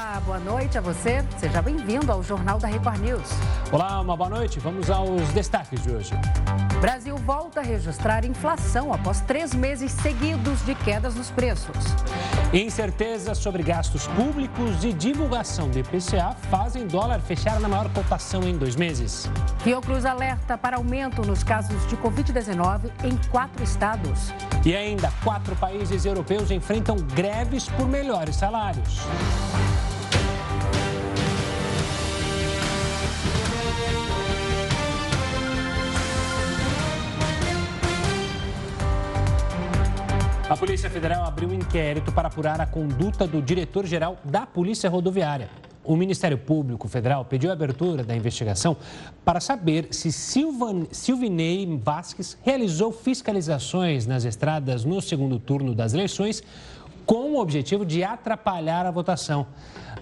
Olá, boa noite a você. Seja bem-vindo ao Jornal da Record News. Olá, uma boa noite. Vamos aos destaques de hoje. Brasil volta a registrar inflação após três meses seguidos de quedas nos preços. Incertezas sobre gastos públicos e divulgação do IPCA fazem dólar fechar na maior cotação em dois meses. Fiocruz alerta para aumento nos casos de Covid-19 em quatro estados. E ainda, quatro países europeus enfrentam greves por melhores salários. A Polícia Federal abriu um inquérito para apurar a conduta do diretor-geral da Polícia Rodoviária. O Ministério Público Federal pediu a abertura da investigação para saber se Silvan, Silvinei Vasques realizou fiscalizações nas estradas no segundo turno das eleições com o objetivo de atrapalhar a votação.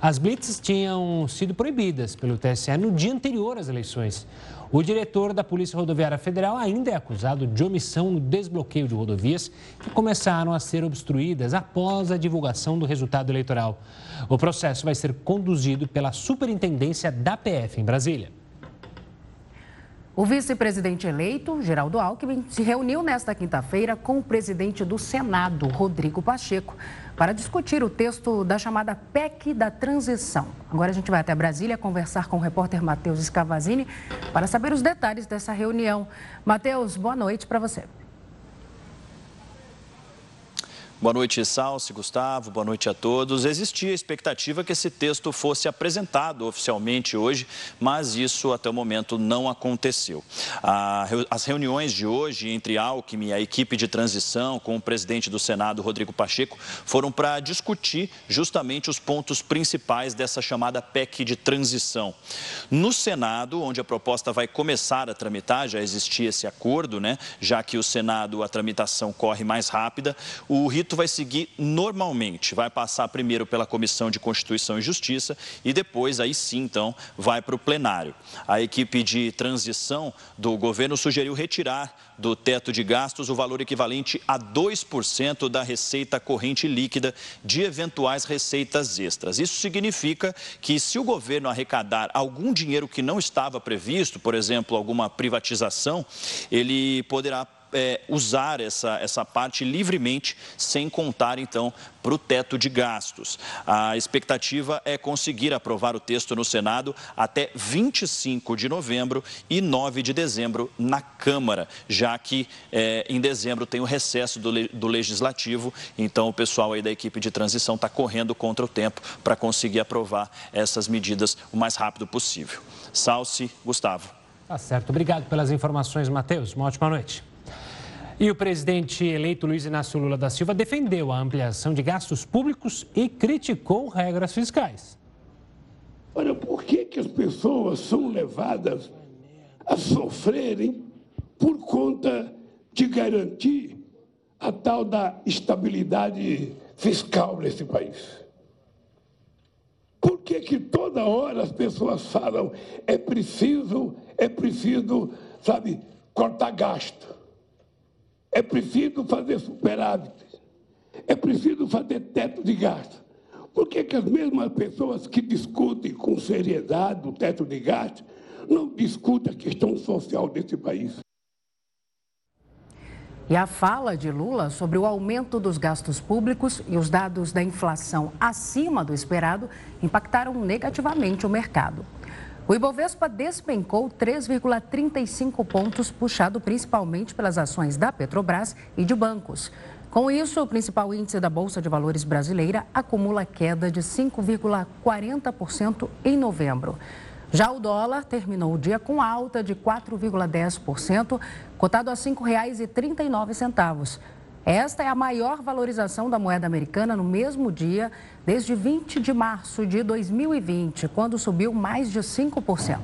As blitzes tinham sido proibidas pelo TSE no dia anterior às eleições. O diretor da Polícia Rodoviária Federal ainda é acusado de omissão no desbloqueio de rodovias que começaram a ser obstruídas após a divulgação do resultado eleitoral. O processo vai ser conduzido pela Superintendência da PF em Brasília. O vice-presidente eleito, Geraldo Alckmin, se reuniu nesta quinta-feira com o presidente do Senado, Rodrigo Pacheco, para discutir o texto da chamada PEC da transição. Agora a gente vai até Brasília conversar com o repórter Matheus Scavazini para saber os detalhes dessa reunião. Matheus, boa noite para você. Boa noite, Salsi, Gustavo, boa noite a todos. Existia a expectativa que esse texto fosse apresentado oficialmente hoje, mas isso até o momento não aconteceu. As reuniões de hoje entre Alckmin e a equipe de transição com o presidente do Senado, Rodrigo Pacheco, foram para discutir justamente os pontos principais dessa chamada PEC de transição. No Senado, onde a proposta vai começar a tramitar, já existia esse acordo, né? Já que o Senado, a tramitação corre mais rápida, o rito vai seguir normalmente. Vai passar primeiro pela Comissão de Constituição e Justiça e depois, aí sim, então, vai para o plenário. A equipe de transição do governo sugeriu retirar do teto de gastos o valor equivalente a 2% da receita corrente líquida de eventuais receitas extras. Isso significa que se o governo arrecadar algum dinheiro que não estava previsto, por exemplo, alguma privatização, ele poderá é, usar essa, essa parte livremente, sem contar, então, para o teto de gastos. A expectativa é conseguir aprovar o texto no Senado até 25 de novembro e 9 de dezembro na Câmara, já que é, em dezembro tem o recesso do, do Legislativo, então o pessoal aí da equipe de transição está correndo contra o tempo para conseguir aprovar essas medidas o mais rápido possível. Salce, Gustavo. Tá certo. Obrigado pelas informações, Matheus. Uma ótima noite. E o presidente eleito Luiz Inácio Lula da Silva defendeu a ampliação de gastos públicos e criticou regras fiscais. Olha, por que, que as pessoas são levadas a sofrerem por conta de garantir a tal da estabilidade fiscal nesse país? Por que, que toda hora as pessoas falam é preciso, é preciso, sabe, cortar gasto? É preciso fazer superávit. É preciso fazer teto de gasto. Por que, que as mesmas pessoas que discutem com seriedade o teto de gasto não discutem a questão social desse país? E a fala de Lula sobre o aumento dos gastos públicos e os dados da inflação acima do esperado impactaram negativamente o mercado. O Ibovespa despencou 3,35 pontos, puxado principalmente pelas ações da Petrobras e de bancos. Com isso, o principal índice da Bolsa de Valores brasileira acumula queda de 5,40% em novembro. Já o dólar terminou o dia com alta de 4,10%, cotado a R$ 5,39. Esta é a maior valorização da moeda americana no mesmo dia desde 20 de março de 2020, quando subiu mais de 5%.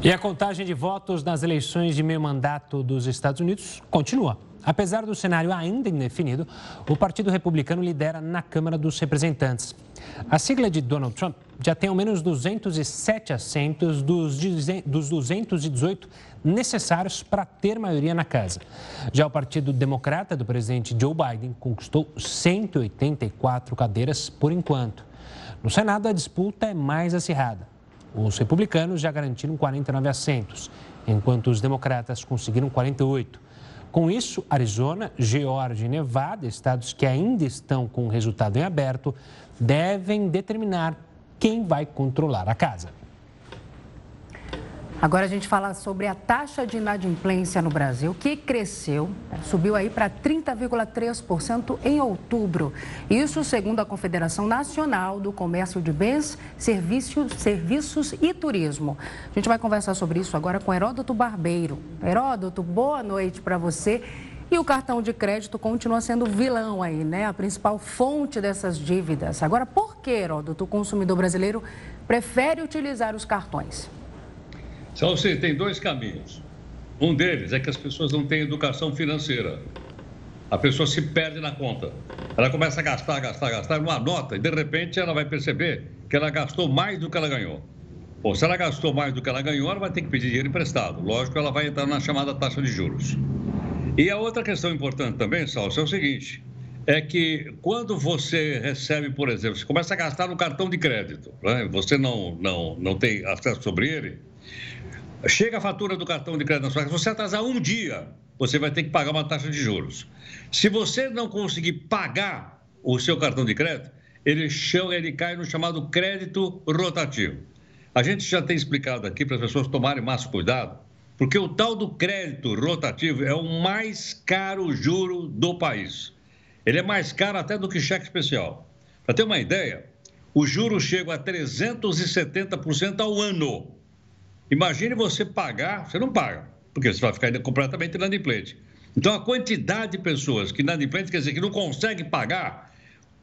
E a contagem de votos nas eleições de meio mandato dos Estados Unidos continua. Apesar do cenário ainda indefinido, o Partido Republicano lidera na Câmara dos Representantes. A sigla de Donald Trump já tem ao menos 207 assentos dos 218 necessários para ter maioria na casa. Já o Partido Democrata do presidente Joe Biden conquistou 184 cadeiras por enquanto. No Senado, a disputa é mais acirrada. Os republicanos já garantiram 49 assentos, enquanto os democratas conseguiram 48. Com isso, Arizona, Geórgia e Nevada, estados que ainda estão com o resultado em aberto, devem determinar quem vai controlar a casa. Agora a gente fala sobre a taxa de inadimplência no Brasil, que cresceu, subiu aí para 30,3% em outubro. Isso segundo a Confederação Nacional do Comércio de Bens, Serviços, Serviços e Turismo. A gente vai conversar sobre isso agora com Heródoto Barbeiro. Heródoto, boa noite para você. E o cartão de crédito continua sendo vilão aí, né? A principal fonte dessas dívidas. Agora, por que, Heródoto, o consumidor brasileiro prefere utilizar os cartões? Então, você tem dois caminhos. Um deles é que as pessoas não têm educação financeira. A pessoa se perde na conta. Ela começa a gastar, gastar, gastar, não anota e de repente ela vai perceber que ela gastou mais do que ela ganhou. Bom, se ela gastou mais do que ela ganhou, ela vai ter que pedir dinheiro emprestado. Lógico, ela vai entrar na chamada taxa de juros. E a outra questão importante também, Salso, é o seguinte: é que quando você recebe, por exemplo, você começa a gastar no cartão de crédito, né? você não, não, não tem acesso sobre ele, Chega a fatura do cartão de crédito na sua casa, você atrasar um dia, você vai ter que pagar uma taxa de juros. Se você não conseguir pagar o seu cartão de crédito, ele, chama, ele cai no chamado crédito rotativo. A gente já tem explicado aqui para as pessoas tomarem mais cuidado, porque o tal do crédito rotativo é o mais caro juro do país. Ele é mais caro até do que cheque especial. Para ter uma ideia, o juro chega a 370% ao ano. Imagine você pagar, você não paga, porque você vai ficar completamente inadimplente. Então, a quantidade de pessoas que inadimplentes, quer dizer, que não conseguem pagar,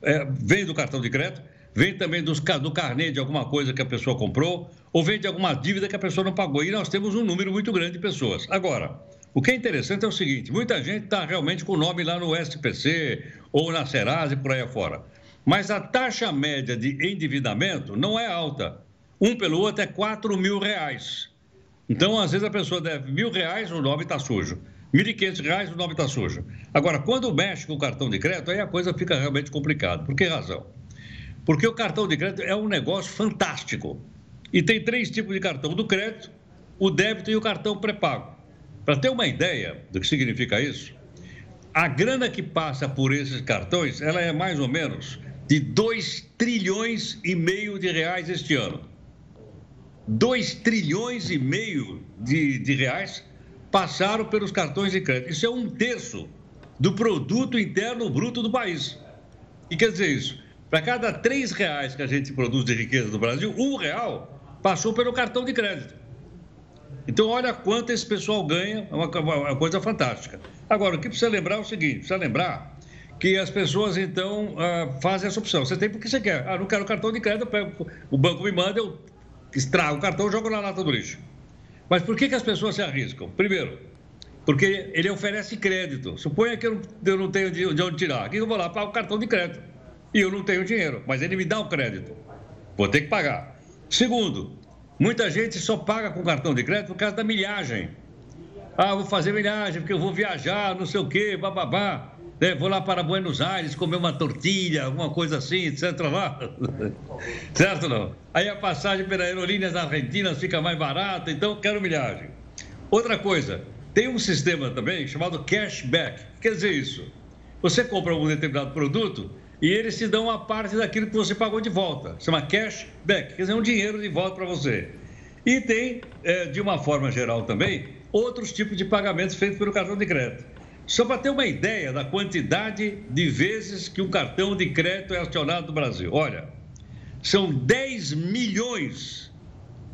é, vem do cartão de crédito, vem também dos, do carnê de alguma coisa que a pessoa comprou, ou vem de alguma dívida que a pessoa não pagou. E nós temos um número muito grande de pessoas. Agora, o que é interessante é o seguinte: muita gente está realmente com o nome lá no SPC ou na Serasa e por aí afora. Mas a taxa média de endividamento não é alta um pelo outro é 4 mil reais. Então, às vezes, a pessoa deve mil reais, o nome está sujo. R$ 1.500, o nome está sujo. Agora, quando mexe com o cartão de crédito, aí a coisa fica realmente complicada. Por que razão? Porque o cartão de crédito é um negócio fantástico. E tem três tipos de cartão: do crédito, o débito e o cartão pré-pago. Para ter uma ideia do que significa isso, a grana que passa por esses cartões, ela é mais ou menos de 2 trilhões e meio de reais este ano. 2 trilhões e meio de, de reais passaram pelos cartões de crédito. Isso é um terço do produto interno bruto do país. E quer dizer isso? Para cada três reais que a gente produz de riqueza no Brasil, um real passou pelo cartão de crédito. Então, olha quanto esse pessoal ganha, é uma, uma coisa fantástica. Agora, o que precisa lembrar é o seguinte: precisa lembrar que as pessoas, então, uh, fazem essa opção. Você tem porque você quer. Ah, não quero cartão de crédito, o banco me manda, eu estraga o cartão e joga na lata do lixo. Mas por que, que as pessoas se arriscam? Primeiro, porque ele oferece crédito. Suponha que eu não, tenho de, de onde tirar. Aqui eu vou lá pagar o cartão de crédito. E eu não tenho dinheiro, mas ele me dá o crédito. Vou ter que pagar. Segundo, muita gente só paga com cartão de crédito por causa da milhagem. Ah, vou fazer milhagem porque eu vou viajar, não sei o quê, bababá né? vou lá para Buenos Aires comer uma tortilha, alguma coisa assim, etc. Lá. certo não? Aí a passagem pelas aerolíneas argentinas fica mais barata, então quero milhagem. Outra coisa, tem um sistema também chamado cashback. Quer dizer isso? Você compra um determinado produto e eles te dão uma parte daquilo que você pagou de volta. Chama cashback, quer dizer, um dinheiro de volta para você. E tem, é, de uma forma geral também, outros tipos de pagamentos feitos pelo cartão de crédito. Só para ter uma ideia da quantidade de vezes que um cartão de crédito é acionado no Brasil. Olha, são 10 milhões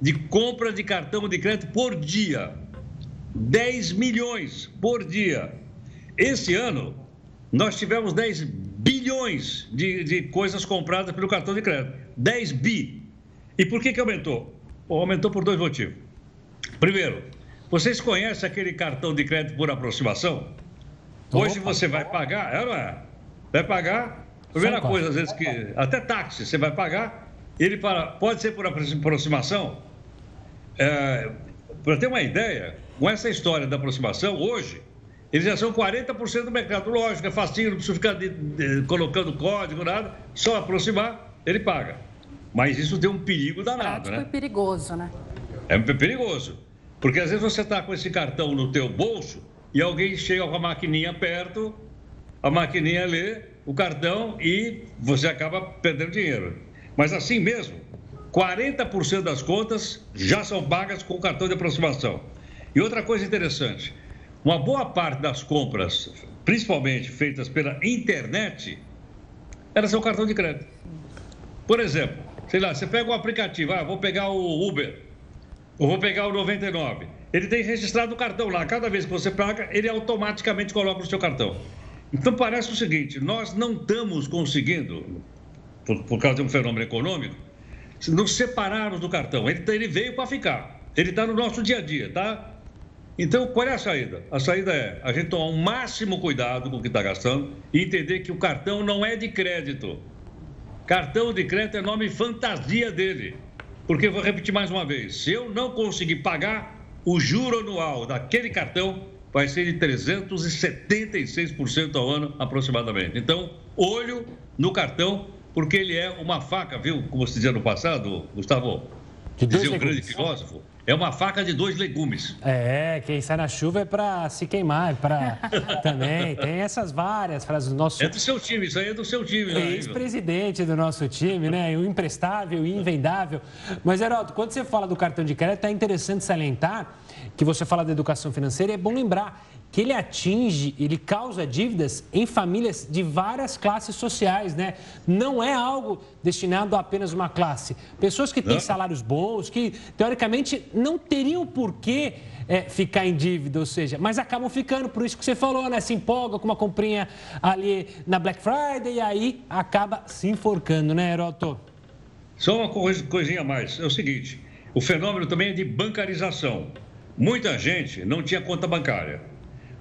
de compras de cartão de crédito por dia. 10 milhões por dia. Esse ano, nós tivemos 10 bilhões de, de coisas compradas pelo cartão de crédito. 10 bi. E por que, que aumentou? Bom, aumentou por dois motivos. Primeiro, vocês conhecem aquele cartão de crédito por aproximação? Hoje Opa. você vai pagar, é, não é? Vai pagar. Primeira coisa, às vezes que. Até táxi você vai pagar. Ele para, pode ser por aproximação. É, Para ter uma ideia, com essa história da aproximação, hoje, eles já são 40% do mercado. Lógico, é facinho, não precisa ficar de, de, colocando código, nada. Só aproximar, ele paga. Mas isso tem um perigo danado, Prático né? e perigoso, né? É perigoso. Porque às vezes você está com esse cartão no teu bolso e alguém chega com a maquininha perto, a maquininha lê o cartão e você acaba perdendo dinheiro. Mas assim mesmo, 40% das contas já são pagas com cartão de aproximação. E outra coisa interessante, uma boa parte das compras, principalmente feitas pela internet, elas são cartão de crédito. Por exemplo, sei lá, você pega o aplicativo, ah, vou pegar o Uber, ou vou pegar o 99. Ele tem registrado o cartão lá. Cada vez que você paga, ele automaticamente coloca no seu cartão. Então parece o seguinte: nós não estamos conseguindo, por, por causa de um fenômeno econômico, nos separarmos do cartão. Ele, ele veio para ficar. Ele está no nosso dia a dia, tá? Então, qual é a saída? A saída é a gente tomar o um máximo cuidado com o que está gastando e entender que o cartão não é de crédito. Cartão de crédito é nome fantasia dele. Porque, vou repetir mais uma vez, se eu não conseguir pagar, o juro anual daquele cartão vai ser de 376% ao ano, aproximadamente. Então, olho no cartão, porque ele é uma faca, viu? Como você dizia no passado, Gustavo, dizia um grande filósofo, é uma faca de dois legumes. É, quem sai na chuva é para se queimar, para também. Tem essas várias frases do nosso. É do seu time, isso aí é do seu time, né? Ex-presidente do nosso time, né? O imprestável e invendável. Mas, Heraldo, quando você fala do cartão de crédito, é interessante salientar que você fala da educação financeira, e é bom lembrar que ele atinge, ele causa dívidas em famílias de várias classes sociais, né? Não é algo destinado a apenas uma classe. Pessoas que têm não. salários bons, que teoricamente não teriam por que é, ficar em dívida, ou seja, mas acabam ficando, por isso que você falou, né? Se empolga com uma comprinha ali na Black Friday e aí acaba se enforcando, né, Heroto? Só uma coisinha a mais. É o seguinte: o fenômeno também é de bancarização. Muita gente não tinha conta bancária.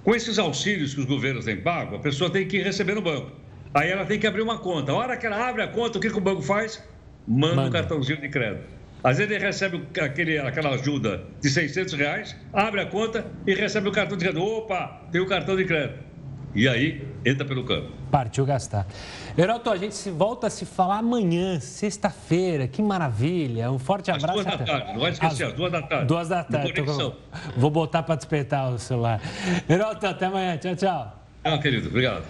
Com esses auxílios que os governos têm pago, a pessoa tem que receber no banco. Aí ela tem que abrir uma conta. A hora que ela abre a conta, o que, que o banco faz? Manda, Manda. um cartãozinho de crédito. Às vezes ele recebe aquele, aquela ajuda de 600 reais, abre a conta e recebe o cartão de crédito. Opa, tem o cartão de crédito. E aí, entra pelo campo. Partiu gastar. Heroto, a gente volta a se falar amanhã, sexta-feira. Que maravilha. Um forte abraço. Às duas da tarde, não vai esquecer, às, duas da tarde. Duas da tarde. Vou botar para despertar o celular. Heroto, até amanhã. Tchau, tchau. Tchau, querido. Obrigado.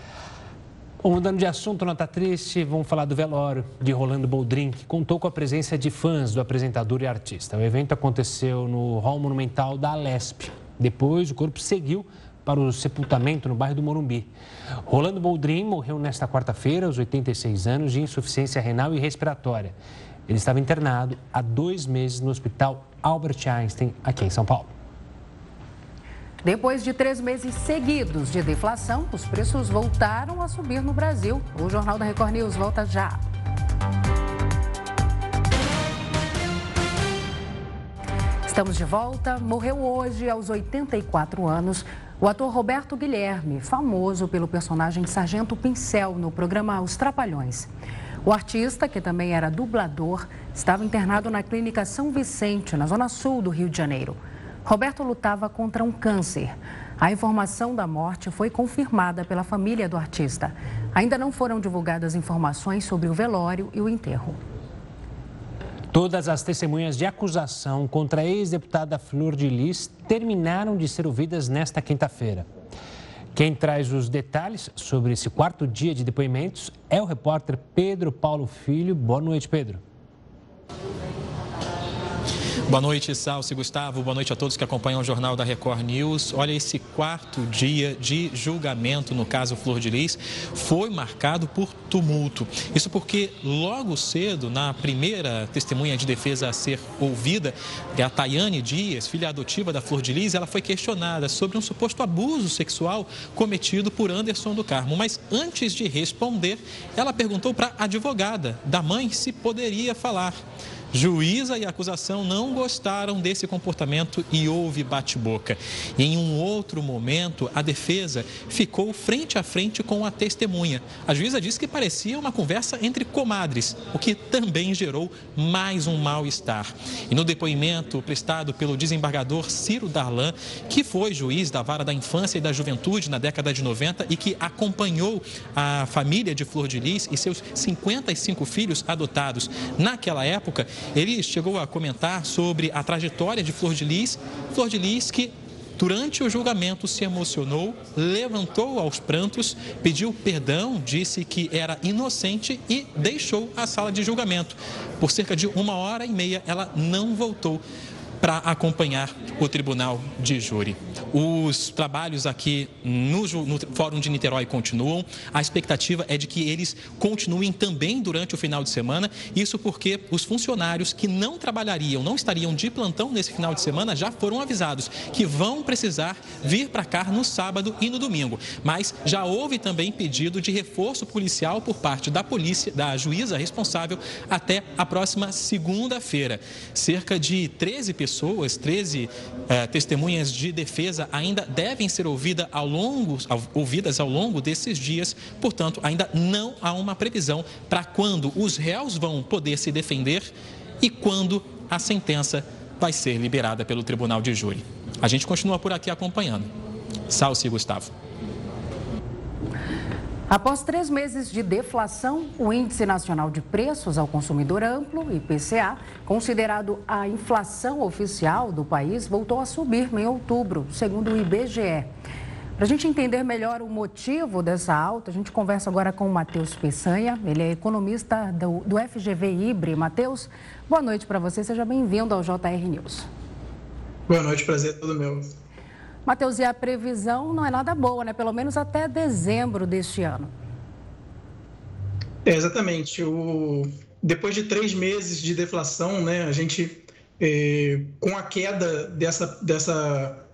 Bom, mudando de assunto, nota triste, vamos falar do velório de Rolando Boldrin, que contou com a presença de fãs do apresentador e artista. O evento aconteceu no Hall Monumental da Alesp. Depois, o corpo seguiu para o sepultamento no bairro do Morumbi. Rolando Boldrin morreu nesta quarta-feira, aos 86 anos, de insuficiência renal e respiratória. Ele estava internado há dois meses no Hospital Albert Einstein, aqui em São Paulo. Depois de três meses seguidos de deflação, os preços voltaram a subir no Brasil. O Jornal da Record News volta já. Estamos de volta. Morreu hoje, aos 84 anos, o ator Roberto Guilherme, famoso pelo personagem Sargento Pincel no programa Os Trapalhões. O artista, que também era dublador, estava internado na Clínica São Vicente, na zona sul do Rio de Janeiro. Roberto lutava contra um câncer. A informação da morte foi confirmada pela família do artista. Ainda não foram divulgadas informações sobre o velório e o enterro. Todas as testemunhas de acusação contra a ex-deputada Flor de Lis terminaram de ser ouvidas nesta quinta-feira. Quem traz os detalhes sobre esse quarto dia de depoimentos é o repórter Pedro Paulo Filho. Boa noite, Pedro. Boa noite, Salsi Gustavo. Boa noite a todos que acompanham o Jornal da Record News. Olha, esse quarto dia de julgamento no caso Flor de Lis foi marcado por tumulto. Isso porque logo cedo, na primeira testemunha de defesa a ser ouvida, é a Tayane Dias, filha adotiva da Flor de Lis, ela foi questionada sobre um suposto abuso sexual cometido por Anderson do Carmo. Mas antes de responder, ela perguntou para a advogada da mãe se poderia falar. Juíza e acusação não gostaram desse comportamento e houve bate-boca. Em um outro momento, a defesa ficou frente a frente com a testemunha. A juíza disse que parecia uma conversa entre comadres, o que também gerou mais um mal-estar. E no depoimento prestado pelo desembargador Ciro Darlan, que foi juiz da Vara da Infância e da Juventude na década de 90 e que acompanhou a família de Flor de Lis e seus 55 filhos adotados naquela época, ele chegou a comentar sobre a trajetória de Flor de Lis. Flor de Lis que Durante o julgamento, se emocionou, levantou aos prantos, pediu perdão, disse que era inocente e deixou a sala de julgamento. Por cerca de uma hora e meia, ela não voltou para acompanhar o tribunal de júri. Os trabalhos aqui no, no, Fórum de Niterói continuam. A expectativa é de que eles continuem também durante o final de semana. Isso porque os funcionários que não trabalhariam, não estariam de plantão nesse final de semana, já foram avisados que vão precisar vir para cá no sábado e no domingo. Mas já houve também pedido de reforço policial por parte da polícia, da juíza responsável, até a próxima segunda-feira. Cerca de 13 pessoas pessoas, 13 eh, testemunhas de defesa ainda devem ser ouvida ao longo, ouvidas ao longo desses dias. Portanto, ainda não há uma previsão para quando os réus vão poder se defender e quando a sentença vai ser liberada pelo tribunal de júri. A gente continua por aqui acompanhando. Salve, Gustavo. Após três meses de deflação, o Índice Nacional de Preços ao Consumidor Amplo, IPCA, considerado a inflação oficial do país, voltou a subir em outubro, segundo o IBGE. Para a gente entender melhor o motivo dessa alta, a gente conversa agora com o Matheus Peçanha, ele é economista do, do FGV Ibre. Matheus, boa noite para você, seja bem-vindo ao JR News. Boa noite, prazer é todo meu. Matheus, e a previsão não é nada boa, né? Pelo menos até dezembro deste ano. É, exatamente. O... Depois de três meses de deflação, né, a gente, é, com a queda dessa, dessa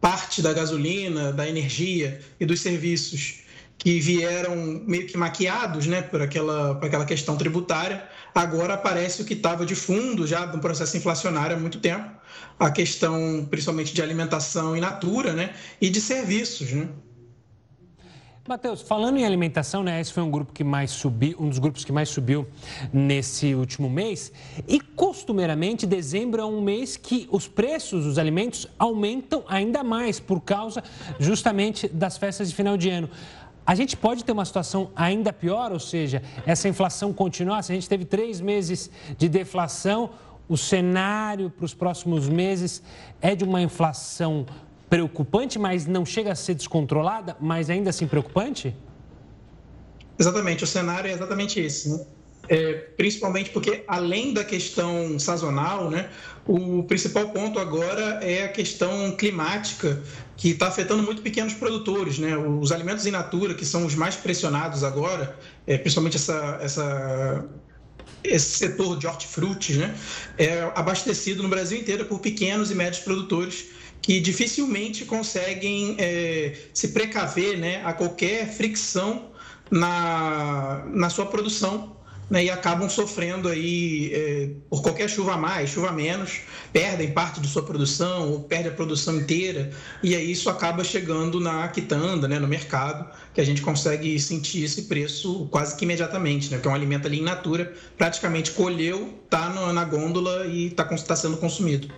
parte da gasolina, da energia e dos serviços que vieram meio que maquiados né, por, aquela, por aquela questão tributária, agora aparece o que estava de fundo já no processo inflacionário há muito tempo, a questão principalmente de alimentação in natura né, e de serviços. Né? Matheus, falando em alimentação, né, esse foi um grupo que mais subiu, um dos grupos que mais subiu nesse último mês. E costumeiramente, dezembro é um mês que os preços dos alimentos aumentam ainda mais por causa justamente das festas de final de ano. A gente pode ter uma situação ainda pior, ou seja, essa inflação continuar. Se a gente teve três meses de deflação, o cenário para os próximos meses é de uma inflação preocupante, mas não chega a ser descontrolada, mas ainda assim preocupante? Exatamente, o cenário é exatamente esse. Né? É, principalmente porque, além da questão sazonal, né, o principal ponto agora é a questão climática, que está afetando muito pequenos produtores. Né? Os alimentos in natura, que são os mais pressionados agora, é, principalmente essa, essa, esse setor de hortifrutis, né, é abastecido no Brasil inteiro por pequenos e médios produtores que dificilmente conseguem é, se precaver né, a qualquer fricção na, na sua produção né, e acabam sofrendo aí é, por qualquer chuva a mais, chuva a menos, perdem parte de sua produção ou perdem a produção inteira e aí isso acaba chegando na quitanda, né, no mercado, que a gente consegue sentir esse preço quase que imediatamente, né, é um alimento ali in natura, praticamente colheu, está na gôndola e está tá sendo consumido.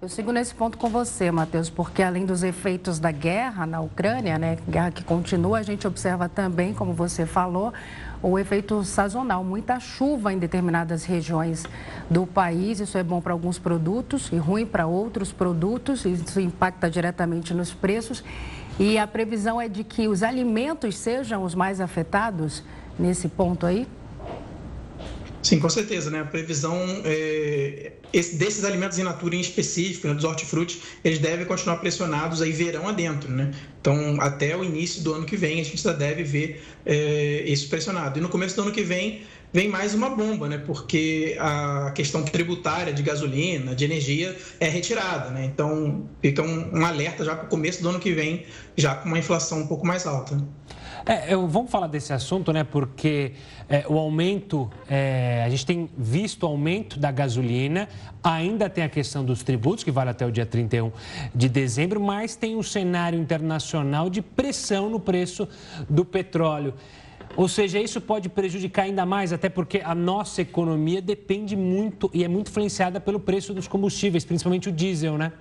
Eu sigo nesse ponto com você, Matheus, porque além dos efeitos da guerra na Ucrânia, né, guerra que continua, a gente observa também, como você falou, o efeito sazonal, muita chuva em determinadas regiões do país. Isso é bom para alguns produtos e ruim para outros produtos. Isso impacta diretamente nos preços. E a previsão é de que os alimentos sejam os mais afetados nesse ponto aí? Sim, com certeza, né? A previsão é, esse, desses alimentos in natura em específico, né, dos hortifrutis, eles devem continuar pressionados aí verão adentro, né? Então, até o início do ano que vem, a gente já deve ver é, isso pressionado. E no começo do ano que vem, vem mais uma bomba, né? Porque a questão tributária de gasolina, de energia, é retirada, né? Então, fica um, um alerta já para o começo do ano que vem, já com uma inflação um pouco mais alta. Né? É, eu, vamos falar desse assunto, né? Porque é, o aumento, é, a gente tem visto o aumento da gasolina, ainda tem a questão dos tributos, que vale até o dia 31 de dezembro, mas tem um cenário internacional de pressão no preço do petróleo. Ou seja, isso pode prejudicar ainda mais, até porque a nossa economia depende muito e é muito influenciada pelo preço dos combustíveis, principalmente o diesel, né?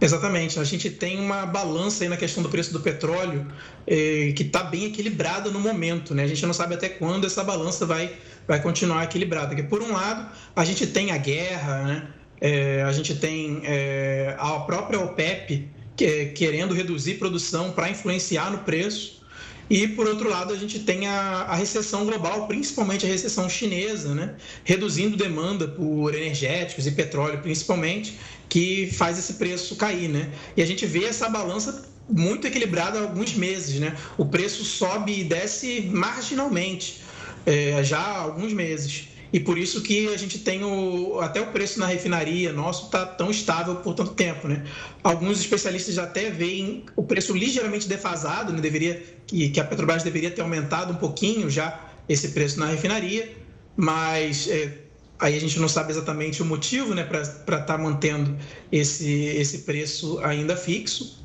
Exatamente. A gente tem uma balança aí na questão do preço do petróleo eh, que está bem equilibrada no momento. Né? A gente não sabe até quando essa balança vai, vai continuar equilibrada. Porque, por um lado, a gente tem a guerra, né? Eh, a gente tem eh, a própria OPEP que, querendo reduzir produção para influenciar no preço. E, por outro lado, a gente tem a, a, recessão global, principalmente a recessão chinesa, né? reduzindo demanda por energéticos e petróleo, principalmente, que faz esse preço cair. Né? E a gente vê essa balança muito equilibrada há alguns meses. Né? O preço sobe e desce marginalmente é, já há alguns meses. E por isso que a gente tem o, até o preço na refinaria nosso está tão estável por tanto tempo. Né? Alguns especialistas já até veem o preço ligeiramente defasado, né? deveria, que, que a Petrobras deveria ter aumentado um pouquinho já esse preço na refinaria, mas é, aí a gente não sabe exatamente o motivo né, para estar tá mantendo esse, esse preço ainda fixo.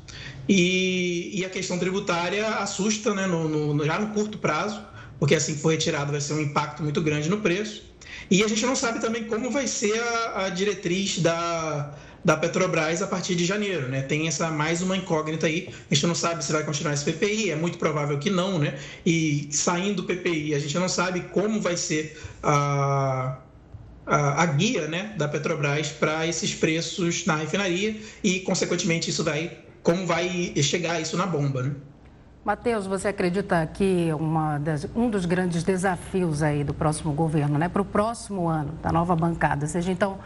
E, e a questão tributária assusta né, no, no, já no curto prazo, porque assim que for retirado vai ser um impacto muito grande no preço. E a gente não sabe também como vai ser a, a diretriz da, da Petrobras a partir de janeiro, né? Tem essa mais uma incógnita aí. A gente não sabe se vai continuar esse PPI, é muito provável que não, né? E saindo do PPI, a gente não sabe como vai ser a, a, guia, né, da Petrobras para esses preços na refinaria e, consequentemente, isso vai como vai chegar isso na bomba, né? Matheus, você acredita que das, um dos grandes desafios aí do próximo governo, né, para o próximo ano, da nova bancada, seja então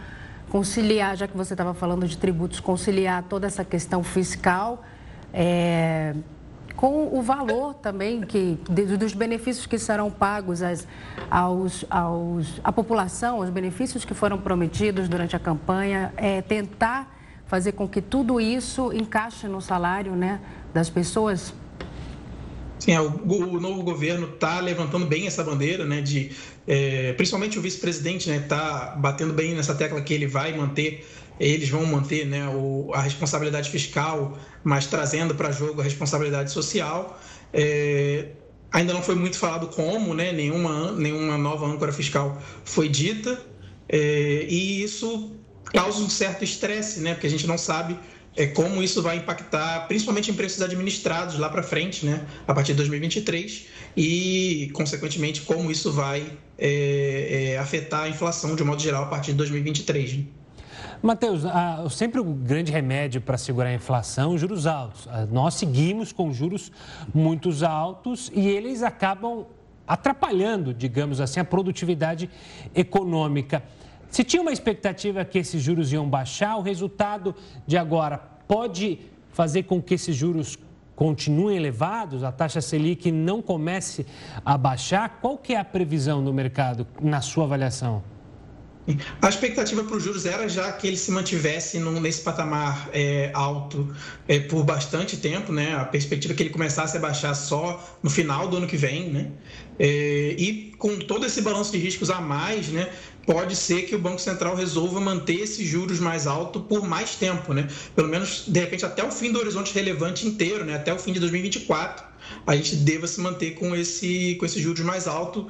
conciliar, já que você estava falando de tributos, conciliar toda essa questão fiscal é, com o valor também que, dos benefícios que serão pagos às, aos, aos, à população, os benefícios que foram prometidos durante a campanha, é, tentar fazer com que tudo isso encaixe no salário né, das pessoas? Sim, é, o, novo governo está levantando bem essa bandeira, né, de, é, principalmente o vice-presidente está né, batendo bem nessa tecla que ele vai manter, eles vão manter né, o, a responsabilidade fiscal, mas trazendo para jogo a responsabilidade social. É, ainda não foi muito falado como, né, nenhuma, nenhuma nova âncora fiscal foi dita, é, e isso causa um certo estresse, né, porque a gente não sabe é, como isso vai impactar, principalmente em preços administrados lá para frente, né, a partir de 2023, e, consequentemente, como isso vai é, é, afetar a inflação de um modo geral a partir de 2023. Matheus, sempre o grande remédio para segurar a inflação, juros altos. Nós seguimos com juros muito altos e eles acabam atrapalhando, digamos assim, a produtividade econômica. Se tinha uma expectativa que esses juros iam baixar, o resultado de agora pode fazer com que esses juros continuem elevados, a taxa Selic não comece a baixar? Qual que é a previsão do mercado na sua avaliação? A expectativa para os juros era já que ele se mantivesse num, nesse patamar é, alto é, por bastante tempo, né? A perspectiva é que ele começasse a baixar só no final do ano que vem, né? É, e com todo esse balanço de riscos a mais, né? Pode ser que o Banco Central resolva manter esses juros mais altos por mais tempo, né? Pelo menos, de repente, até o fim do horizonte relevante inteiro, né? Até o fim de 2024, a gente deva se manter com esse, com esses juros mais altos.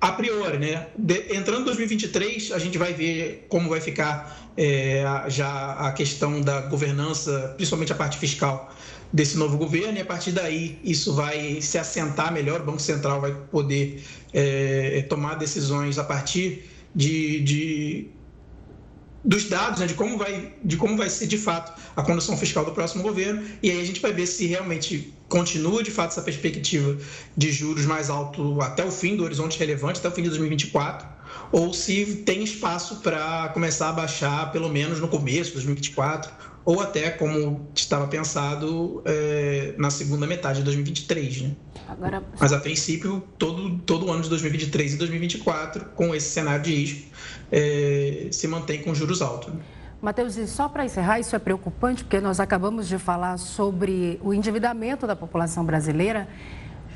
A priori, né? De, entrando em 2023, a gente vai ver como vai ficar é, já a questão da governança, principalmente a parte fiscal desse novo governo, e a partir daí isso vai se assentar melhor, o Banco Central vai poder é, tomar decisões a partir de, de dos dados, né, de, como vai, de como vai ser de fato a condução fiscal do próximo governo, e aí a gente vai ver se realmente continua de fato essa perspectiva de juros mais alto até o fim do horizonte relevante, até o fim de 2024, ou se tem espaço para começar a baixar pelo menos no começo de 2024, ou até como estava pensado é, na segunda metade de 2023. Né? Agora... Mas a princípio, todo, todo o ano de 2023 e 2024, com esse cenário de risco, é, se mantém com juros altos. Né? Matheus, e só para encerrar, isso é preocupante porque nós acabamos de falar sobre o endividamento da população brasileira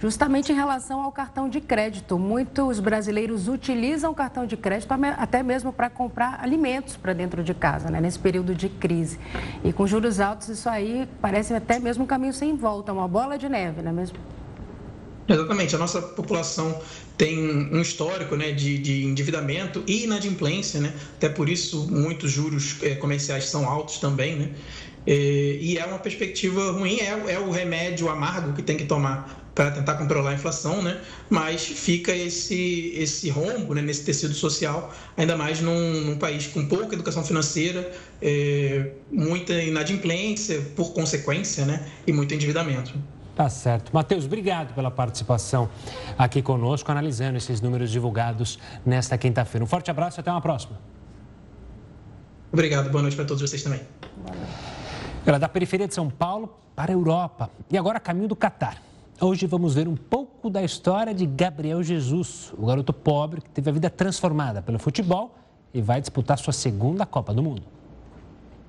justamente em relação ao cartão de crédito. Muitos brasileiros utilizam o cartão de crédito até mesmo para comprar alimentos para dentro de casa, né, nesse período de crise. E com juros altos, isso aí parece até mesmo um caminho sem volta, uma bola de neve, não é mesmo? Exatamente. A nossa população tem um histórico né, de, de, endividamento e inadimplência, né? até por isso muitos juros é, comerciais são altos também. Né? É, e é uma perspectiva ruim, é, é o remédio amargo que tem que tomar para tentar controlar a inflação, né? mas fica esse, esse rombo né, nesse tecido social, ainda mais num, num país com pouca educação financeira, é, muita inadimplência por consequência né? e muito endividamento. Tá certo. Matheus, obrigado pela participação aqui conosco, analisando esses números divulgados nesta quinta-feira. Um forte abraço e até uma próxima. Obrigado, boa noite para todos vocês também. Ela é da periferia de São Paulo para a Europa e agora caminho do Catar. Hoje vamos ver um pouco da história de Gabriel Jesus, o garoto pobre que teve a vida transformada pelo futebol e vai disputar sua segunda Copa do Mundo.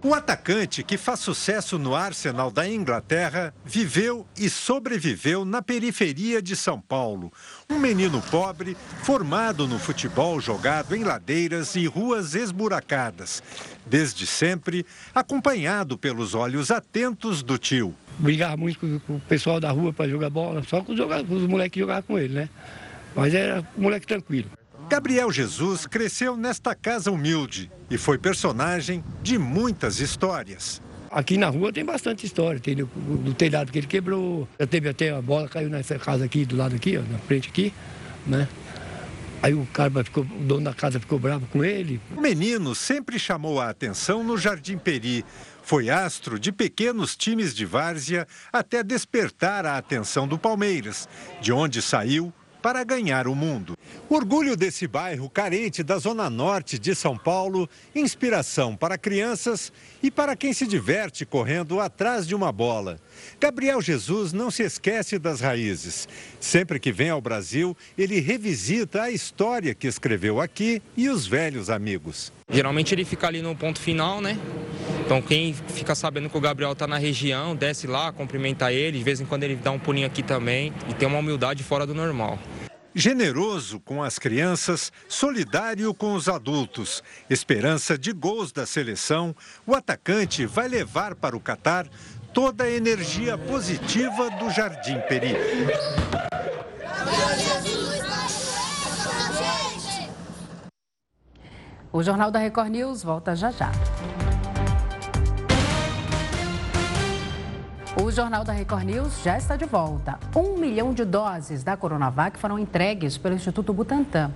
O atacante que faz sucesso no Arsenal da Inglaterra viveu e sobreviveu na periferia de São Paulo. Um menino pobre, formado no futebol jogado em ladeiras e ruas esburacadas. Desde sempre, acompanhado pelos olhos atentos do tio. Brigava muito com o pessoal da rua para jogar bola, só com os, moleques que jogavam com ele, né? Mas era um moleque tranquilo. Gabriel Jesus cresceu nesta casa humilde e foi personagem de muitas histórias. Aqui na rua tem bastante história, tem do, do telhado que ele quebrou, já teve até a bola caiu nessa casa aqui, do lado aqui, ó, na frente aqui, né? Aí o cara ficou, o dono da casa ficou bravo com ele. O menino sempre chamou a atenção no Jardim Peri. Foi astro de pequenos times de várzea até despertar a atenção do Palmeiras, de onde saiu para ganhar o mundo. Orgulho desse bairro carente da zona norte de São Paulo, inspiração para crianças e para quem se diverte correndo atrás de uma bola. Gabriel Jesus não se esquece das raízes. Sempre que vem ao Brasil, ele revisita a história que escreveu aqui e os velhos amigos. Geralmente ele fica ali no ponto final, né? Então quem fica sabendo que o Gabriel está na região, desce lá, cumprimenta ele, de vez em quando ele dá um pulinho aqui também e tem uma humildade fora do normal. Generoso com as crianças, solidário com os adultos, esperança de gols da seleção, o atacante vai levar para o Catar toda a energia positiva do Jardim Peri. O Jornal da Record News volta já já. O Jornal da Record News já está de volta. Um milhão de doses da Coronavac foram entregues pelo Instituto Butantan.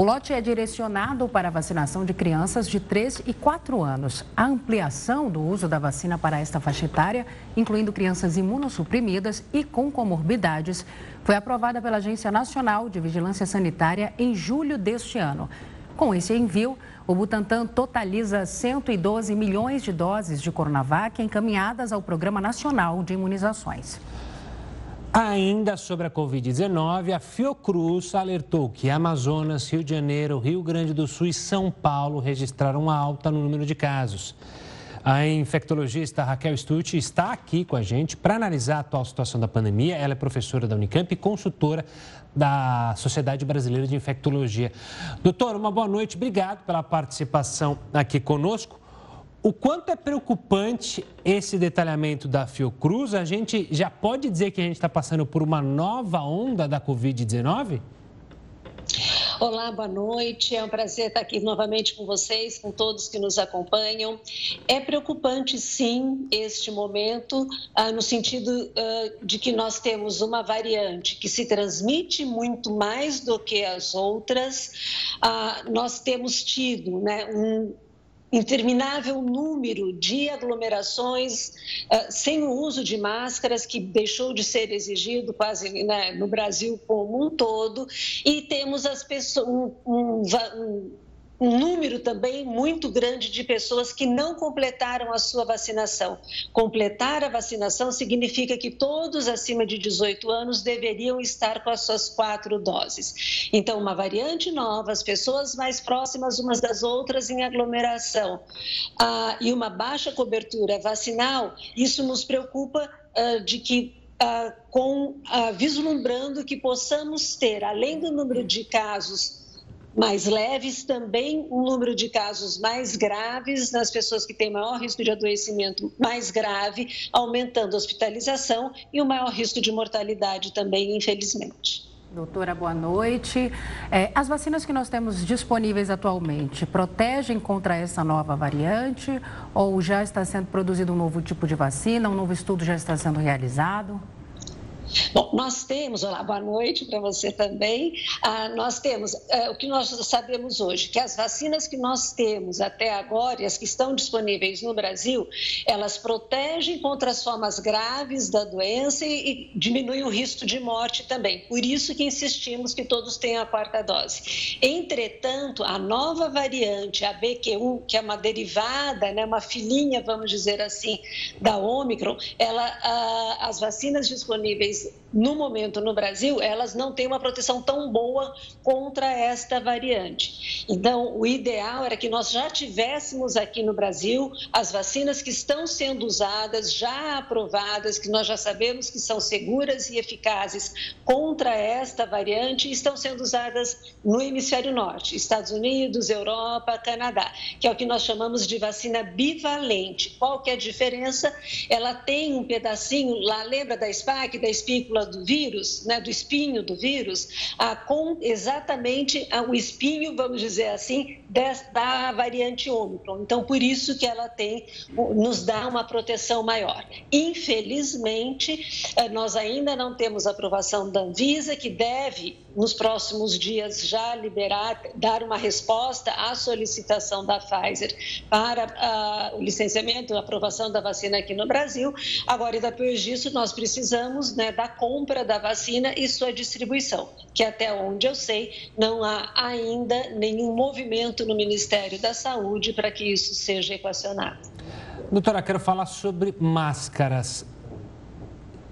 O lote é direcionado para a vacinação de crianças de 3 e 4 anos. A ampliação do uso da vacina para esta faixa etária, incluindo crianças imunossuprimidas e com comorbidades, foi aprovada pela Agência Nacional de Vigilância Sanitária em julho deste ano. Com esse envio, o Butantan totaliza 112 milhões de doses de Coronavac encaminhadas ao Programa Nacional de Imunizações. Ainda sobre a Covid-19, a Fiocruz alertou que Amazonas, Rio de Janeiro, Rio Grande do Sul e São Paulo registraram alta no número de casos. A infectologista Raquel Stucci está aqui com a gente para analisar a atual situação da pandemia. Ela é professora da Unicamp e consultora da Sociedade Brasileira de Infectologia. Doutor, uma boa noite. Obrigado pela participação aqui conosco. O quanto é preocupante esse detalhamento da Fiocruz? A gente já pode dizer que a gente está passando por uma nova onda da Covid-19? Olá, boa noite. É um prazer estar aqui novamente com vocês, com todos que nos acompanham. É preocupante, sim, este momento, ah, no sentido ah, de que nós temos uma variante que se transmite muito mais do que as outras. Ah, nós temos tido né, um interminável número de aglomerações uh, sem o uso de máscaras, que deixou de ser exigido quase né, no Brasil como um todo, e temos as pessoas, um, um, um um número também muito grande de pessoas que não completaram a sua vacinação. Completar a vacinação significa que todos acima de 18 anos deveriam estar com as suas quatro doses. Então, uma variante nova, as pessoas mais próximas umas das outras em aglomeração ah, e uma baixa cobertura vacinal, isso nos preocupa ah, de que ah, com ah, vislumbrando que possamos ter, além do número de casos mais leves, também um número de casos mais graves nas pessoas que têm maior risco de adoecimento mais grave, aumentando a hospitalização e o maior risco de mortalidade também, infelizmente. Doutora, boa noite. É, as vacinas que nós temos disponíveis atualmente protegem contra essa nova variante ou já está sendo produzido um novo tipo de vacina, um novo estudo já está sendo realizado? Bom, nós temos, olá, boa noite para você também. Ah, nós temos é, o que nós sabemos hoje, que as vacinas que nós temos até agora e as que estão disponíveis no Brasil, elas protegem contra as formas graves da doença e, e diminuem o risco de morte também. Por isso que insistimos que todos tenham a quarta dose. Entretanto, a nova variante, a BQ1, que é uma derivada, né, uma filhinha, vamos dizer assim, da Omicron, ela, ah, as vacinas disponíveis no momento no Brasil, elas não têm uma proteção tão boa contra esta variante. Então, o ideal era que nós já tivéssemos aqui no Brasil as vacinas que estão sendo usadas, já aprovadas, que nós já sabemos que são seguras e eficazes contra esta variante, e estão sendo usadas no hemisfério norte, Estados Unidos, Europa, Canadá, que é o que nós chamamos de vacina bivalente. Qual que é a diferença? Ela tem um pedacinho, lá lembra da SPAC, da SPIC, espícula do vírus, né, do espinho do vírus, com exatamente o espinho, vamos dizer assim, da variante Ômicron. Então, por isso que ela tem, nos dá uma proteção maior. Infelizmente, eh, nós ainda não temos aprovação da Anvisa, que deve, nos próximos dias, já liberar, dar uma resposta à solicitação da Pfizer para a, o licenciamento, a aprovação da vacina aqui no Brasil. Agora, e depois disso, nós precisamos né, da compra da vacina e sua distribuição, que até onde eu sei, não há ainda nenhum movimento no Ministério da Saúde para que isso seja equacionado. Doutora, quero falar sobre máscaras.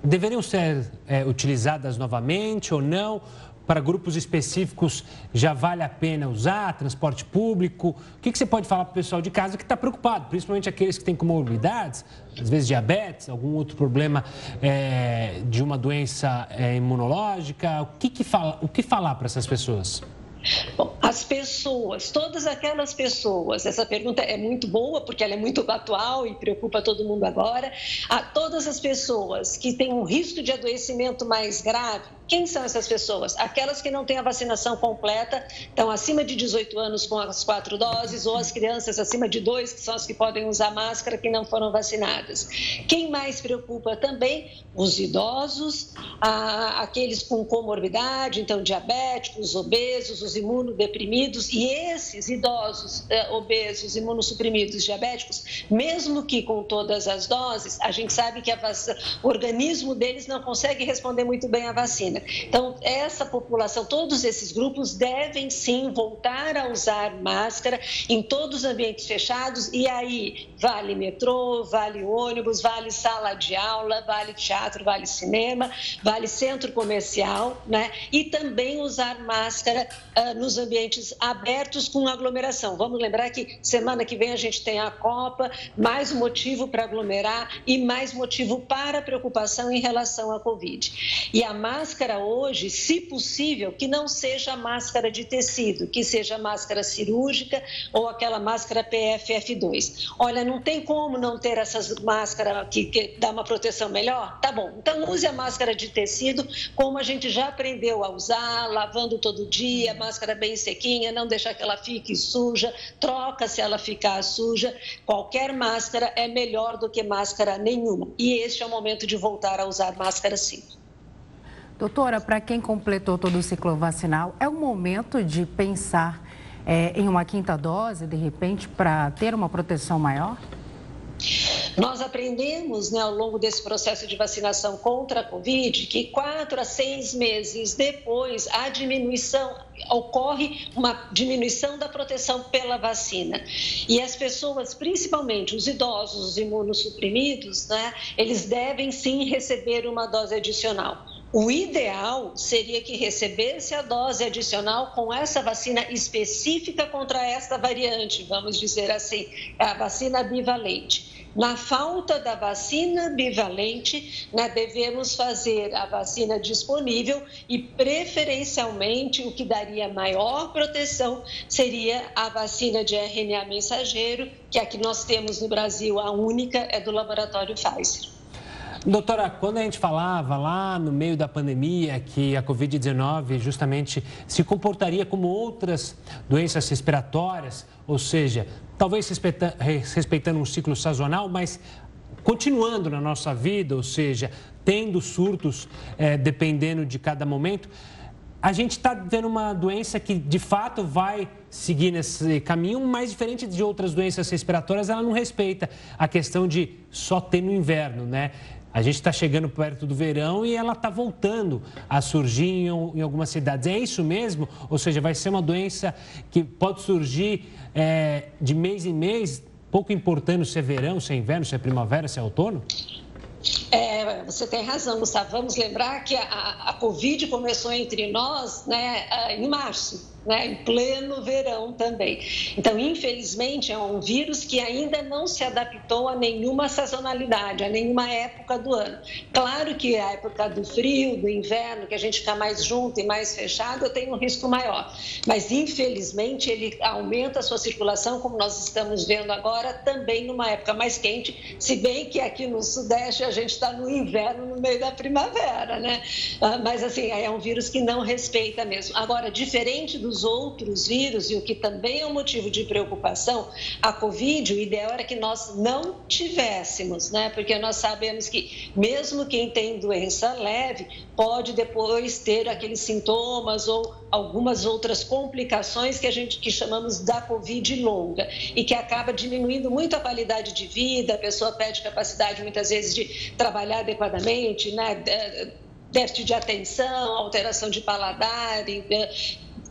Deveriam ser é, utilizadas novamente ou não? Para grupos específicos já vale a pena usar, transporte público? O que, que você pode falar para o pessoal de casa que está preocupado, principalmente aqueles que têm comorbidades, às vezes diabetes, algum outro problema é, de uma doença é, imunológica? O que, que, fala, o que falar para essas pessoas? Bom, as pessoas, todas aquelas pessoas, essa pergunta é muito boa porque ela é muito atual e preocupa todo mundo agora. A todas as pessoas que têm um risco de adoecimento mais grave, quem são essas pessoas? Aquelas que não têm a vacinação completa, estão acima de 18 anos com as quatro doses, ou as crianças acima de dois, que são as que podem usar máscara, que não foram vacinadas. Quem mais preocupa também? Os idosos, aqueles com comorbidade, então diabéticos, obesos, os imunodeprimidos, e esses idosos, eh, obesos, imunossuprimidos, diabéticos, mesmo que com todas as doses, a gente sabe que o organismo deles não consegue responder muito bem à vacina. Então, essa população, todos esses grupos devem sim voltar a usar máscara em todos os ambientes fechados e aí vale metrô, vale ônibus, vale sala de aula, vale teatro, vale cinema, vale centro comercial, né? E também usar máscara uh, nos ambientes abertos com aglomeração. Vamos lembrar que semana que vem a gente tem a Copa, mais motivo para aglomerar e mais motivo para preocupação em relação à Covid. E a máscara máscara hoje, se possível, que não seja máscara de tecido, que seja máscara cirúrgica ou aquela máscara PFF2. Olha, não tem como não ter essas máscaras que, que dá uma proteção melhor? Tá bom, então use a máscara de tecido como a gente já aprendeu a usar, lavando todo dia, máscara bem sequinha, não deixar que ela fique suja, troca se ela ficar suja. Qualquer máscara é melhor do que máscara nenhuma. E este é o momento de voltar a usar máscara sim. Doutora, para quem completou todo o ciclo vacinal, é o momento de pensar é, em uma quinta dose, de repente, para ter uma proteção maior? Nós aprendemos né, ao longo desse processo de vacinação contra a Covid que quatro a seis meses depois a diminuição ocorre uma diminuição da proteção pela vacina. E as pessoas, principalmente os idosos, os imunossuprimidos, né, eles devem sim receber uma dose adicional. O ideal seria que recebesse a dose adicional com essa vacina específica contra esta variante, vamos dizer assim, a vacina bivalente. Na falta da vacina bivalente, né, devemos fazer a vacina disponível e, preferencialmente, o que daria maior proteção seria a vacina de RNA mensageiro, que é a que nós temos no Brasil, a única é do laboratório Pfizer. Doutora, quando a gente falava lá no meio da pandemia que a Covid-19 justamente se comportaria como outras doenças respiratórias, ou seja, talvez respeitando um ciclo sazonal, mas continuando na nossa vida, ou seja, tendo surtos é, dependendo de cada momento, a gente está vendo uma doença que de fato vai seguir nesse caminho, mas diferente de outras doenças respiratórias, ela não respeita a questão de só ter no inverno, né? A gente está chegando perto do verão e ela está voltando a surgir em, em, algumas cidades. É isso mesmo? Ou seja, vai ser uma doença que pode surgir é, de mês em mês, pouco importando se é verão, se é inverno, se é primavera, se é outono? É, você tem razão, Gustavo. Vamos lembrar que a, a Covid começou entre nós né, em março né, em pleno verão também. Então, infelizmente, é um vírus que ainda não se adaptou a nenhuma sazonalidade, a nenhuma época do ano. Claro que a época do frio, do inverno, que a gente fica mais junto e mais fechado, tem um risco maior. Mas, infelizmente, ele aumenta a sua circulação, como nós estamos vendo agora, também numa época mais quente, se bem que aqui no Sudeste a gente está no inverno, no meio da primavera, né? Ah, mas, assim, é um vírus que não respeita mesmo. Agora, diferente dos os outros vírus, e o que também é um motivo de preocupação, a Covid, o ideal era que nós não tivéssemos, né? Porque nós sabemos que mesmo quem tem doença leve pode depois ter aqueles sintomas ou algumas outras complicações que a gente que chamamos da Covid longa e que acaba diminuindo muito a qualidade de vida, a pessoa perde capacidade muitas vezes de trabalhar adequadamente, né? déficit de atenção, alteração de paladar,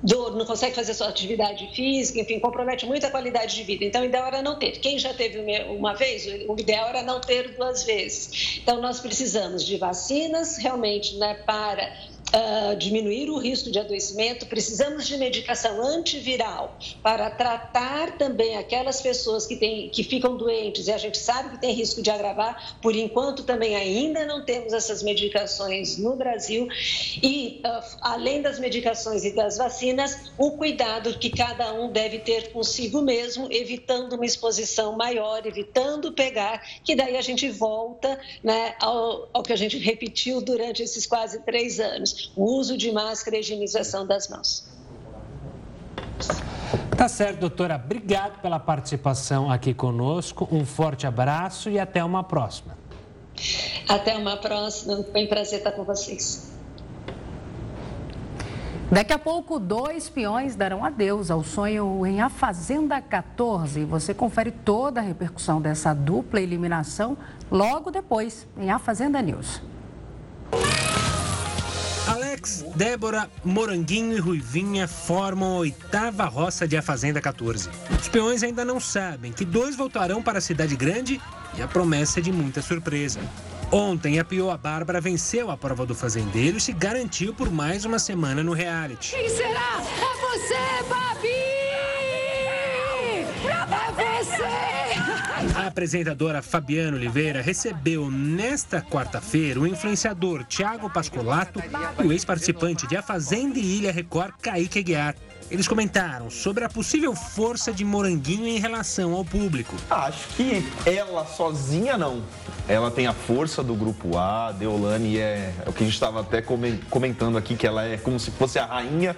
dor, não consegue fazer sua atividade física, enfim, compromete muito a qualidade de vida. Então, o ideal era não ter. Quem já teve uma vez, o ideal era não ter duas vezes. Então, nós precisamos de vacinas realmente né, para uh, diminuir o risco de adoecimento, precisamos de medicação antiviral para tratar também aquelas pessoas que, têm, que ficam doentes e a gente sabe que tem risco de agravar. Por enquanto, também ainda não temos essas medicações no Brasil. E, uh, além das medicações e das vacinas, o cuidado que cada um deve ter consigo mesmo, evitando uma exposição maior, evitando pegar, que daí a gente volta né, ao, ao que a gente repetiu durante esses quase três anos o uso de máscara e higienização das mãos. Tá certo, doutora. Obrigado pela participação aqui conosco. Um forte abraço e até uma próxima. Até uma próxima. Foi um prazer estar com vocês. Daqui a pouco, dois peões darão adeus ao sonho em A Fazenda 14. Você confere toda a repercussão dessa dupla eliminação logo depois em A Fazenda News. Alex, Débora, Moranguinho e Ruivinha formam a oitava roça de A Fazenda 14. Os peões ainda não sabem que dois voltarão para a cidade grande e a promessa é de muita surpresa. Ontem, a Pioa Bárbara venceu a prova do fazendeiro e se garantiu por mais uma semana no reality. Quem será? É você, Babi! É você! A apresentadora Fabiana Oliveira recebeu nesta quarta-feira o influenciador Tiago Pascolato e o ex-participante de A Fazenda e Ilha Record, Kaique Aguiar. Eles comentaram sobre a possível força de Moranguinho em relação ao público. Acho que ela sozinha não. Ela tem a força do grupo A, Deolane é, é o que a gente estava até comentando aqui, que ela é como se fosse a rainha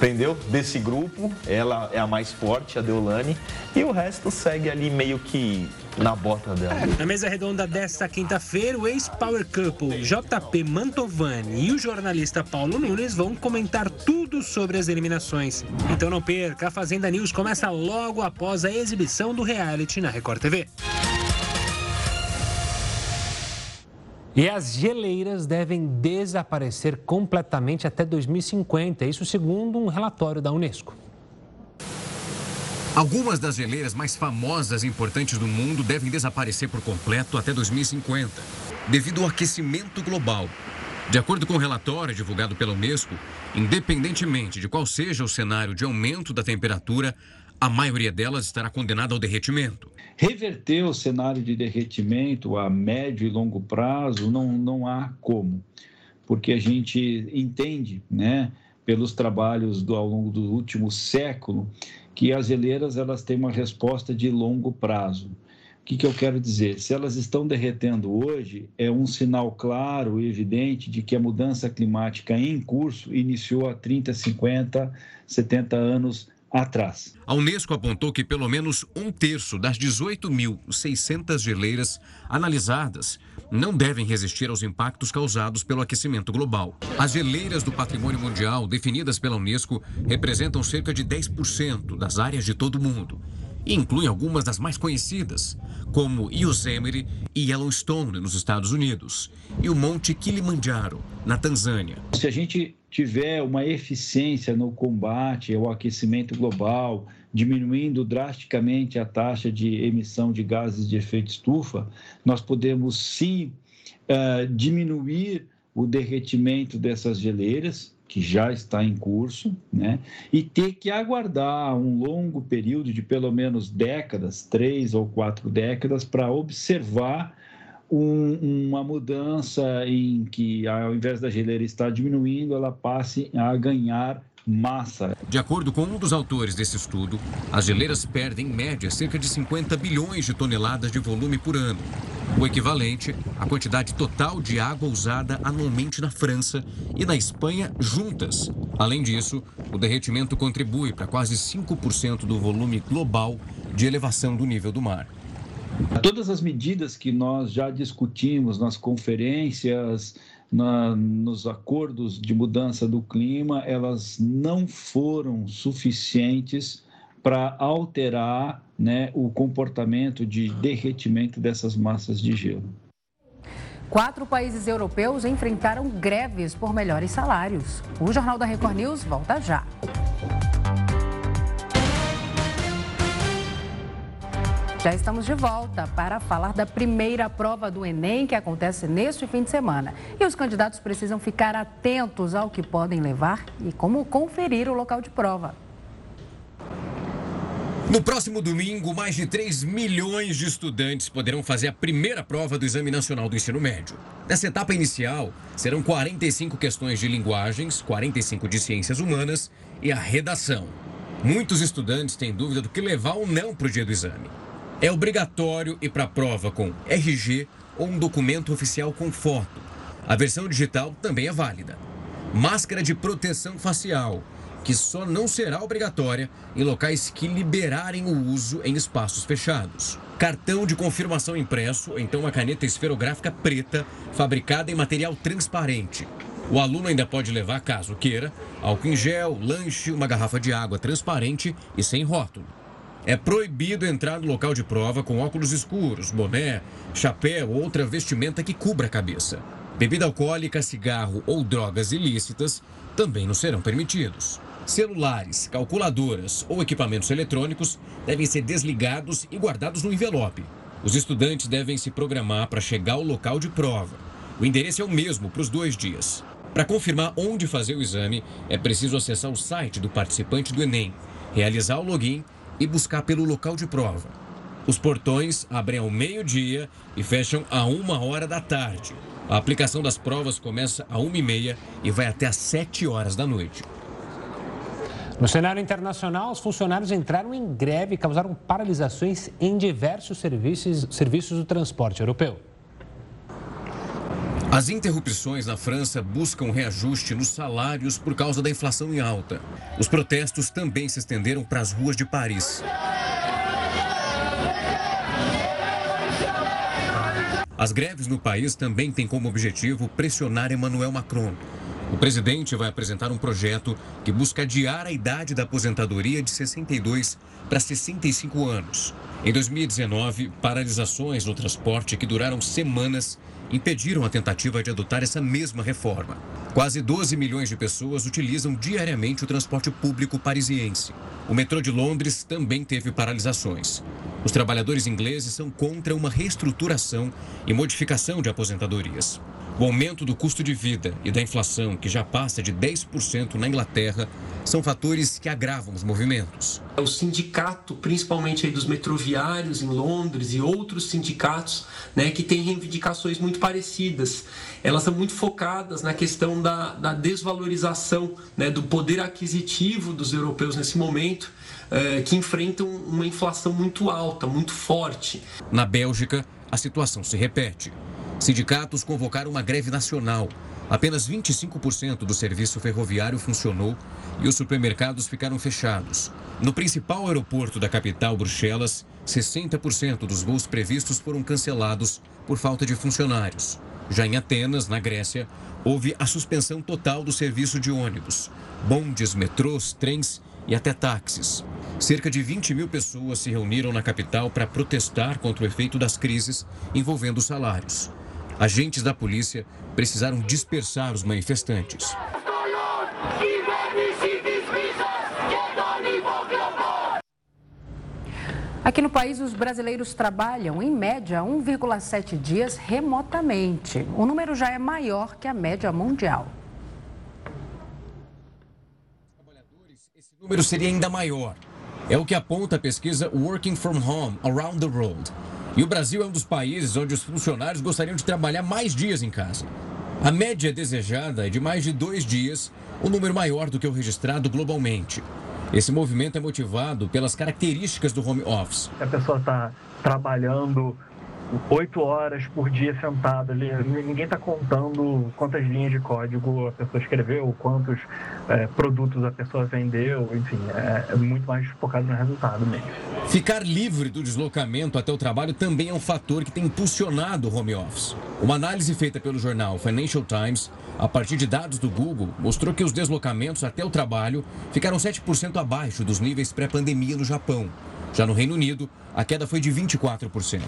entendeu? Desse grupo, ela é a mais forte, a Deolane, e o resto segue ali meio que na bota dela. Na mesa redonda desta quinta-feira, o ex-Power Couple JP Mantovani e o jornalista Paulo Nunes vão comentar tudo sobre as eliminações. Então não perca, a Fazenda News começa logo após a exibição do reality na Record TV. E as geleiras devem desaparecer completamente até 2050, isso segundo um relatório da Unesco. Algumas das geleiras mais famosas e importantes do mundo devem desaparecer por completo até 2050, devido ao aquecimento global. De acordo com o um relatório divulgado pela Unesco, independentemente de qual seja o cenário de aumento da temperatura, a maioria delas estará condenada ao derretimento. Reverter o cenário de derretimento a médio e longo prazo não, não há como, porque a gente entende, né, pelos trabalhos do, ao longo do último século, que as geleiras elas têm uma resposta de longo prazo. O que, que eu quero dizer? Se elas estão derretendo hoje, é um sinal claro e evidente de que a mudança climática em curso iniciou há 30, 50, 70 anos atrás. A Unesco apontou que pelo menos um terço das 18.600 geleiras analisadas não devem resistir aos impactos causados pelo aquecimento global. As geleiras do patrimônio mundial, definidas pela Unesco, representam cerca de 10% das áreas de todo o mundo e incluem algumas das mais conhecidas, como Yosemite e Yellowstone, nos Estados Unidos, e o Monte Kilimanjaro, na Tanzânia. Se a gente tiver uma eficiência no combate ao aquecimento global, diminuindo drasticamente a taxa de emissão de gases de efeito estufa, nós podemos sim uh, diminuir o derretimento dessas geleiras, que já está em curso, né? e ter que aguardar um longo período de pelo menos décadas, três ou quatro décadas, para observar um, uma mudança em que, ao invés da geleira estar diminuindo, ela passe a ganhar massa. De acordo com um dos autores desse estudo, as geleiras perdem, em média, cerca de 50 bilhões de toneladas de volume por ano, o equivalente à quantidade total de água usada anualmente na França e na Espanha juntas. Além disso, o derretimento contribui para quase 5% do volume global de elevação do nível do mar. Todas as medidas que nós já discutimos nas conferências, na, nos acordos de mudança do clima, elas não foram suficientes para alterar né, o comportamento de derretimento dessas massas de gelo. Quatro países europeus enfrentaram greves por melhores salários. O Jornal da Record News volta já. Já estamos de volta para falar da primeira prova do Enem que acontece neste fim de semana. E os candidatos precisam ficar atentos ao que podem levar e como conferir o local de prova. No próximo domingo, mais de 3 milhões de estudantes poderão fazer a primeira prova do Exame Nacional do Ensino Médio. Nessa etapa inicial, serão 45 questões de linguagens, 45 de ciências humanas e a redação. Muitos estudantes têm dúvida do que levar ou não para o dia do exame. É obrigatório ir para a prova com RG ou um documento oficial com foto. A versão digital também é válida. Máscara de proteção facial, que só não será obrigatória em locais que liberarem o uso em espaços fechados. Cartão de confirmação impresso, ou então uma caneta esferográfica preta, fabricada em material transparente. O aluno ainda pode levar, caso queira, álcool em gel, lanche, uma garrafa de água transparente e sem rótulo. É proibido entrar no local de prova com óculos escuros, boné, chapéu ou outra vestimenta que cubra a cabeça. Bebida alcoólica, cigarro ou drogas ilícitas também não serão permitidos. Celulares, calculadoras ou equipamentos eletrônicos devem ser desligados e guardados no envelope. Os estudantes devem se programar para chegar ao local de prova. O endereço é o mesmo para os dois dias. Para confirmar onde fazer o exame, é preciso acessar o site do participante do Enem, realizar o login e buscar pelo local de prova. Os portões abrem ao meio-dia e fecham a uma hora da tarde. A aplicação das provas começa a uma e meia e vai até às sete horas da noite. No cenário internacional, os funcionários entraram em greve e causaram paralisações em diversos serviços, serviços do transporte europeu. As interrupções na França buscam reajuste nos salários por causa da inflação em alta. Os protestos também se estenderam para as ruas de Paris. As greves no país também têm como objetivo pressionar Emmanuel Macron. O presidente vai apresentar um projeto que busca adiar a idade da aposentadoria de 62 para 65 anos. Em 2019, paralisações no transporte que duraram semanas impediram a tentativa de adotar essa mesma reforma. Quase 12 milhões de pessoas utilizam diariamente o transporte público parisiense. O metrô de Londres também teve paralisações. Os trabalhadores ingleses são contra uma reestruturação e modificação de aposentadorias. O aumento do custo de vida e da inflação, que já passa de 10% na Inglaterra, são fatores que agravam os movimentos. O sindicato, principalmente dos metroviários em Londres e outros sindicatos, né, que têm reivindicações muito parecidas. Elas são muito focadas na questão da, da desvalorização né, do poder aquisitivo dos europeus nesse momento, eh, que enfrentam uma inflação muito alta, muito forte. Na Bélgica, a situação se repete. Sindicatos convocaram uma greve nacional. Apenas 25% do serviço ferroviário funcionou e os supermercados ficaram fechados. No principal aeroporto da capital, Bruxelas, 60% dos voos previstos foram cancelados por falta de funcionários. Já em Atenas, na Grécia, houve a suspensão total do serviço de ônibus, bondes, metrôs, trens e até táxis. Cerca de 20 mil pessoas se reuniram na capital para protestar contra o efeito das crises envolvendo salários. Agentes da polícia precisaram dispersar os manifestantes. Aqui no país, os brasileiros trabalham, em média, 1,7 dias remotamente. O número já é maior que a média mundial. Esse número seria ainda maior. É o que aponta a pesquisa Working from Home Around the World. E o Brasil é um dos países onde os funcionários gostariam de trabalhar mais dias em casa. A média desejada é de mais de dois dias, um número maior do que o registrado globalmente. Esse movimento é motivado pelas características do home office. A pessoa está trabalhando oito horas por dia sentado ali. Ninguém está contando quantas linhas de código a pessoa escreveu, quantos é, produtos a pessoa vendeu, enfim, é, é, muito mais focado no resultado mesmo. Ficar livre do deslocamento até o trabalho também é um fator que tem impulsionado o home office. Uma análise feita pelo jornal Financial Times, a partir de dados do Google, mostrou que os deslocamentos até o trabalho ficaram 7% abaixo dos níveis pré-pandemia no Japão. Já no Reino Unido, a queda foi de 24%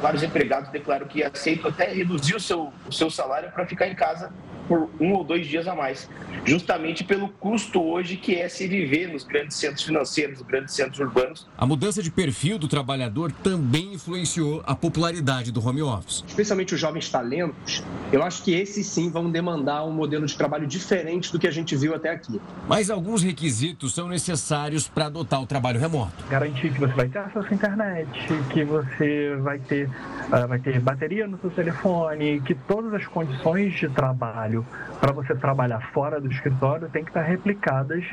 vários empregados declaram que aceitam até reduzir o seu, o seu salário para ficar em casa por um ou dois dias a mais, justamente pelo custo hoje que é se viver nos grandes centros financeiros, nos grandes centros urbanos. A mudança de perfil do trabalhador também influenciou a popularidade do home office. Especialmente os jovens talentos, eu acho que esses sim vão demandar um modelo de trabalho diferente do que a gente viu até aqui. Mas alguns requisitos são necessários para adotar o trabalho remoto. Garantir que você vai ter acesso à internet, que você vai ter, uh, vai ter bateria no seu telefone, que todas as condições de trabalho para você trabalhar fora do escritório tem que estar replicadas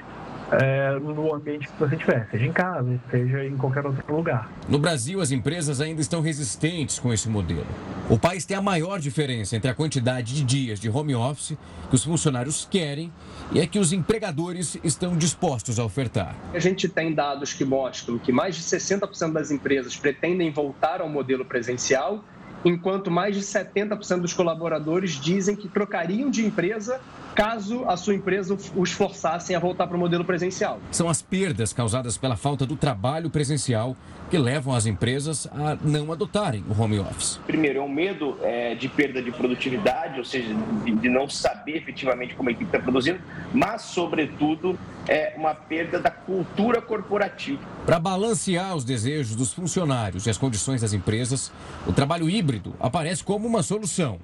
é, no ambiente que você tiver, seja em casa, seja em qualquer outro lugar. No Brasil, as empresas ainda estão resistentes com esse modelo. O país tem a maior diferença entre a quantidade de dias de home office que os funcionários querem e é que os empregadores estão dispostos a ofertar. A gente tem dados que mostram que mais de 60% das empresas pretendem voltar ao modelo presencial enquanto mais de 70% dos colaboradores dizem que trocariam de empresa caso a sua empresa os forçassem a voltar para o modelo presencial. São as perdas causadas pela falta do trabalho presencial que levam as empresas a não adotarem o home office. Primeiro, é um medo é, de perda de produtividade, ou seja, de, de não saber efetivamente como a equipe está produzindo, mas, sobretudo, é uma perda da cultura corporativa. Para balancear os desejos dos funcionários e as condições das empresas, o trabalho híbrido aparece como uma solução.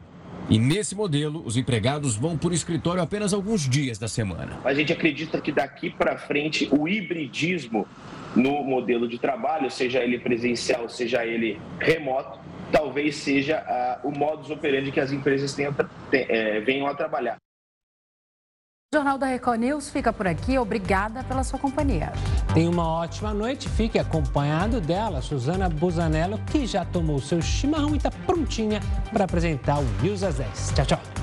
E nesse modelo, os empregados vão por escritório apenas alguns dias da semana. A gente acredita que daqui para frente o hibridismo no modelo de trabalho, seja ele presencial, seja ele remoto, talvez seja uh, o modus operandi que as empresas tenham, é, venham a trabalhar. O Jornal da Record News fica por aqui. Obrigada pela sua companhia. Tenha uma ótima noite. Fique acompanhado dela, Suzana Busanello, que já tomou seu chimarrão e está prontinha para apresentar o News às 10. Tchau, tchau.